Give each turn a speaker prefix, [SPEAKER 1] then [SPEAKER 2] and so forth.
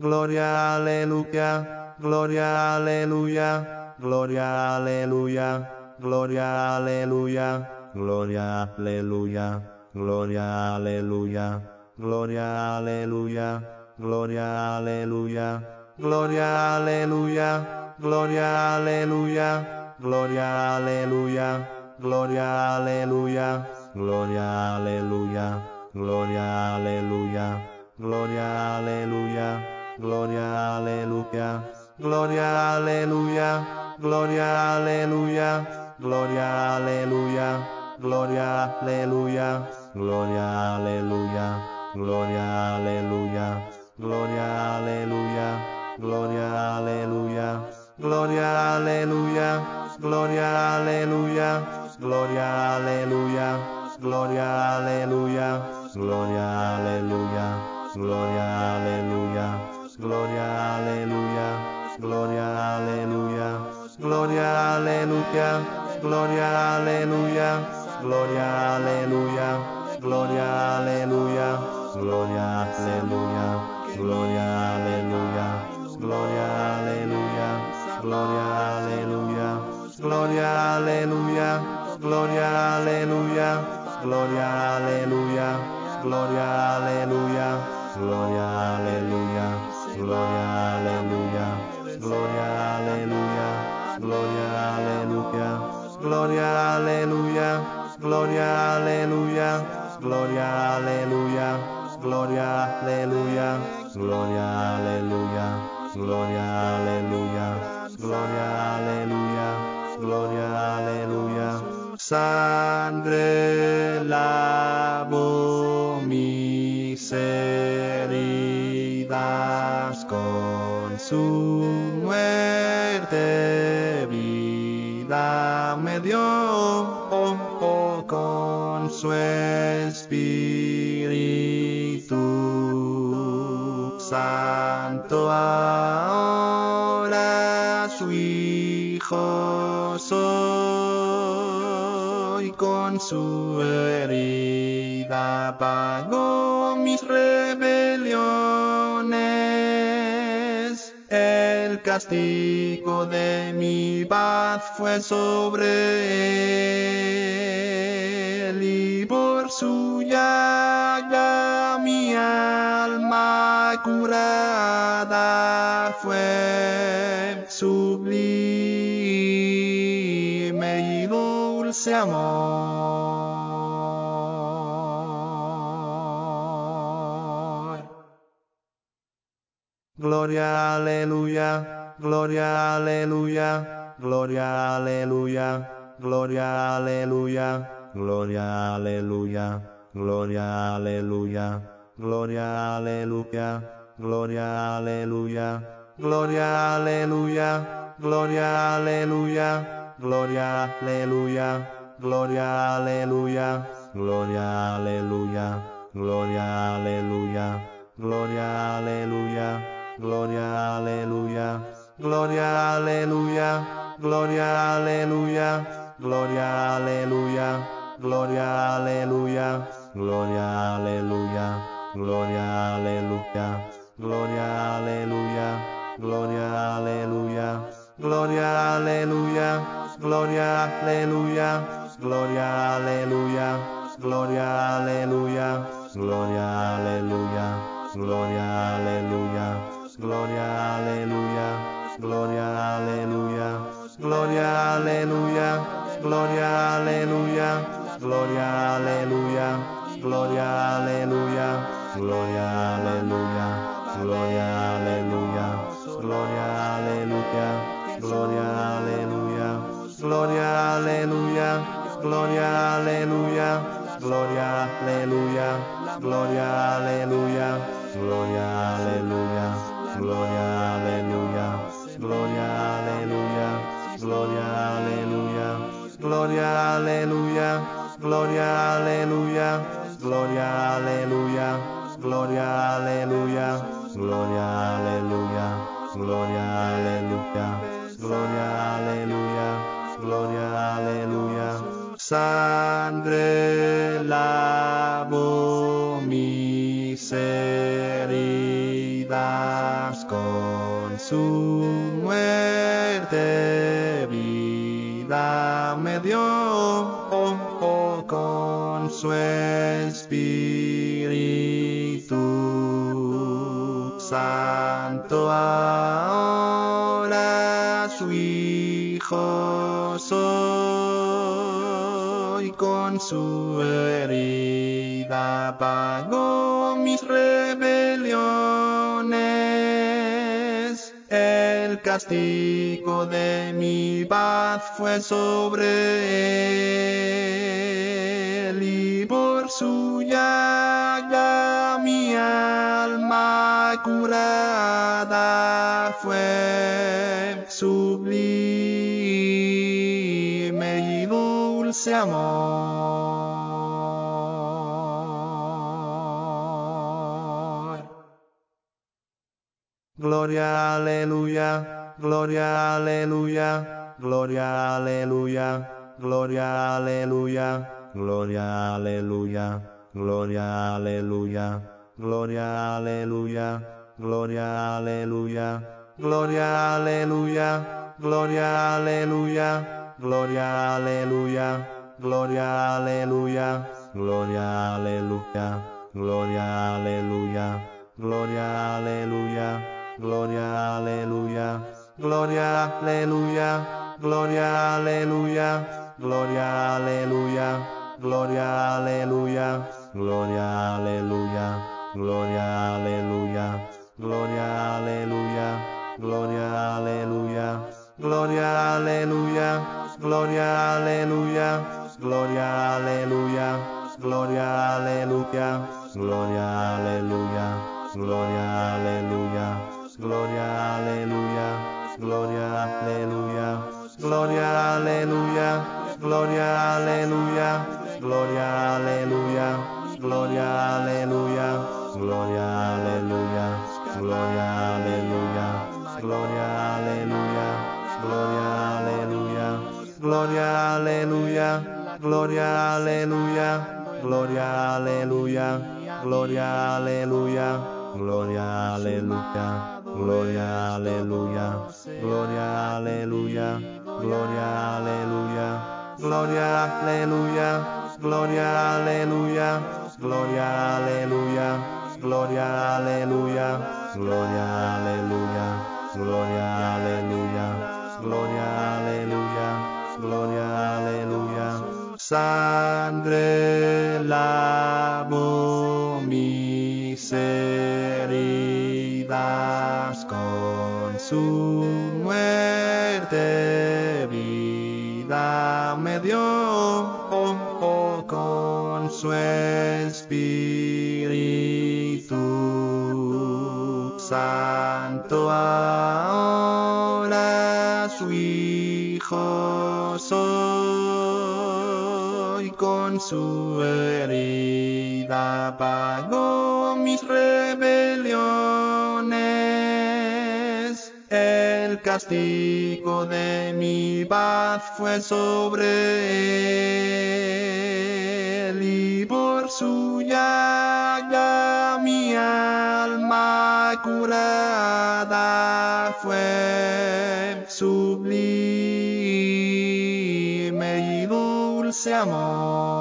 [SPEAKER 1] Gloria, aleluya, gloria, aleluya, gloria, aleluya, gloria, aleluya, gloria, aleluya, gloria, aleluya, gloria, aleluya, gloria, aleluya, gloria, aleluya, gloria, aleluya, gloria, aleluya, gloria, aleluya, gloria, aleluya, gloria, aleluya, gloria, aleluya, gloria, aleluya, gloria, aleluya, gloria, aleluya, gloria, aleluya, gloria, aleluya, gloria, aleluya, gloria, aleluya, gloria, aleluya, gloria, aleluya, gloria, aleluya, gloria, aleluya, gloria, aleluya, gloria, aleluya, gloria, aleluya, gloria, aleluya, gloria, aleluya, gloria, aleluya, gloria, aleluya, gloria, aleluya, gloria, aleluya, gloria, aleluya, gloria, aleluya, gloria, aleluya, gloria, aleluya, gloria, aleluya, gloria, aleluya, gloria, aleluya, gloria, aleluya, gloria, aleluya, gloria, aleluya, gloria, aleluya, gloria, aleluya, gloria, aleluya, gloria, aleluya, gloria, aleluya, gloria, aleluya, gloria, aleluya, gloria, aleluya, gloria, aleluya, gloria, aleluya, gloria, aleluya. Sangre su muerte, vida me dio con su espíritu santo. Ahora su hijo soy con su herida pagó el castigo de mi paz fue sobre él y por su llaga mi alma curada fue sublime y dulce amor. Gloria, aleluya, gloria, aleluya, gloria, aleluya, gloria, aleluya, gloria, aleluya, gloria, aleluya, gloria, aleluya, gloria, aleluya, gloria, aleluya, gloria, aleluya, gloria, aleluya, gloria, aleluya, gloria, aleluya, gloria, aleluya, gloria, aleluya, gloria, aleluya, gloria, aleluya, gloria, aleluya, gloria, aleluya, gloria, aleluya, gloria, aleluya, gloria, aleluya, gloria, aleluya, gloria, aleluya, gloria, aleluya, gloria, aleluya, gloria, aleluya, gloria, aleluya, gloria, aleluya, gloria, aleluya, gloria, aleluya, gloria, aleluya, gloria, aleluya, gloria, aleluya, gloria, aleluya, gloria, aleluya, gloria, aleluya, gloria, aleluya, gloria, aleluya, gloria, aleluya, gloria, aleluya, gloria, aleluya, gloria, aleluya, gloria, aleluya, gloria, aleluya, gloria, aleluya, gloria, aleluya, gloria, aleluya. Sangre lavó mis heridas con su muerte vida me dio oh, oh, con su espíritu santo ahora su hijo soy. Con su herida pagó mis rebeliones. El castigo de mi paz fue sobre fue sublime y dulce amor. Gloria, aleluya, gloria, aleluya, gloria, aleluya, gloria, aleluya, gloria, aleluya, gloria, aleluya, gloria, aleluya, gloria, aleluya, gloria, aleluya, gloria, aleluya, gloria, aleluya, gloria, aleluya, gloria, aleluya, gloria, aleluya, gloria, aleluya, gloria, aleluya, gloria, aleluya, gloria, aleluya, gloria, aleluya, gloria, aleluya, gloria, aleluya, gloria, aleluya, gloria, aleluya, gloria, aleluya, gloria, aleluya, gloria, aleluya, gloria, aleluya, gloria, aleluya, gloria, aleluya, gloria, aleluya, gloria, aleluya, gloria, aleluya, gloria, aleluya, gloria, aleluya, gloria, aleluya, gloria, aleluya, gloria, aleluya, aleluya. Sangre lavó mis heridas con su muerte vida me dio oh, oh, con su espíritu su herida pagó mis rebeliones el castigo de mi paz fue sobre él y por su llaga mi alma curada fue sublime y dulce amor.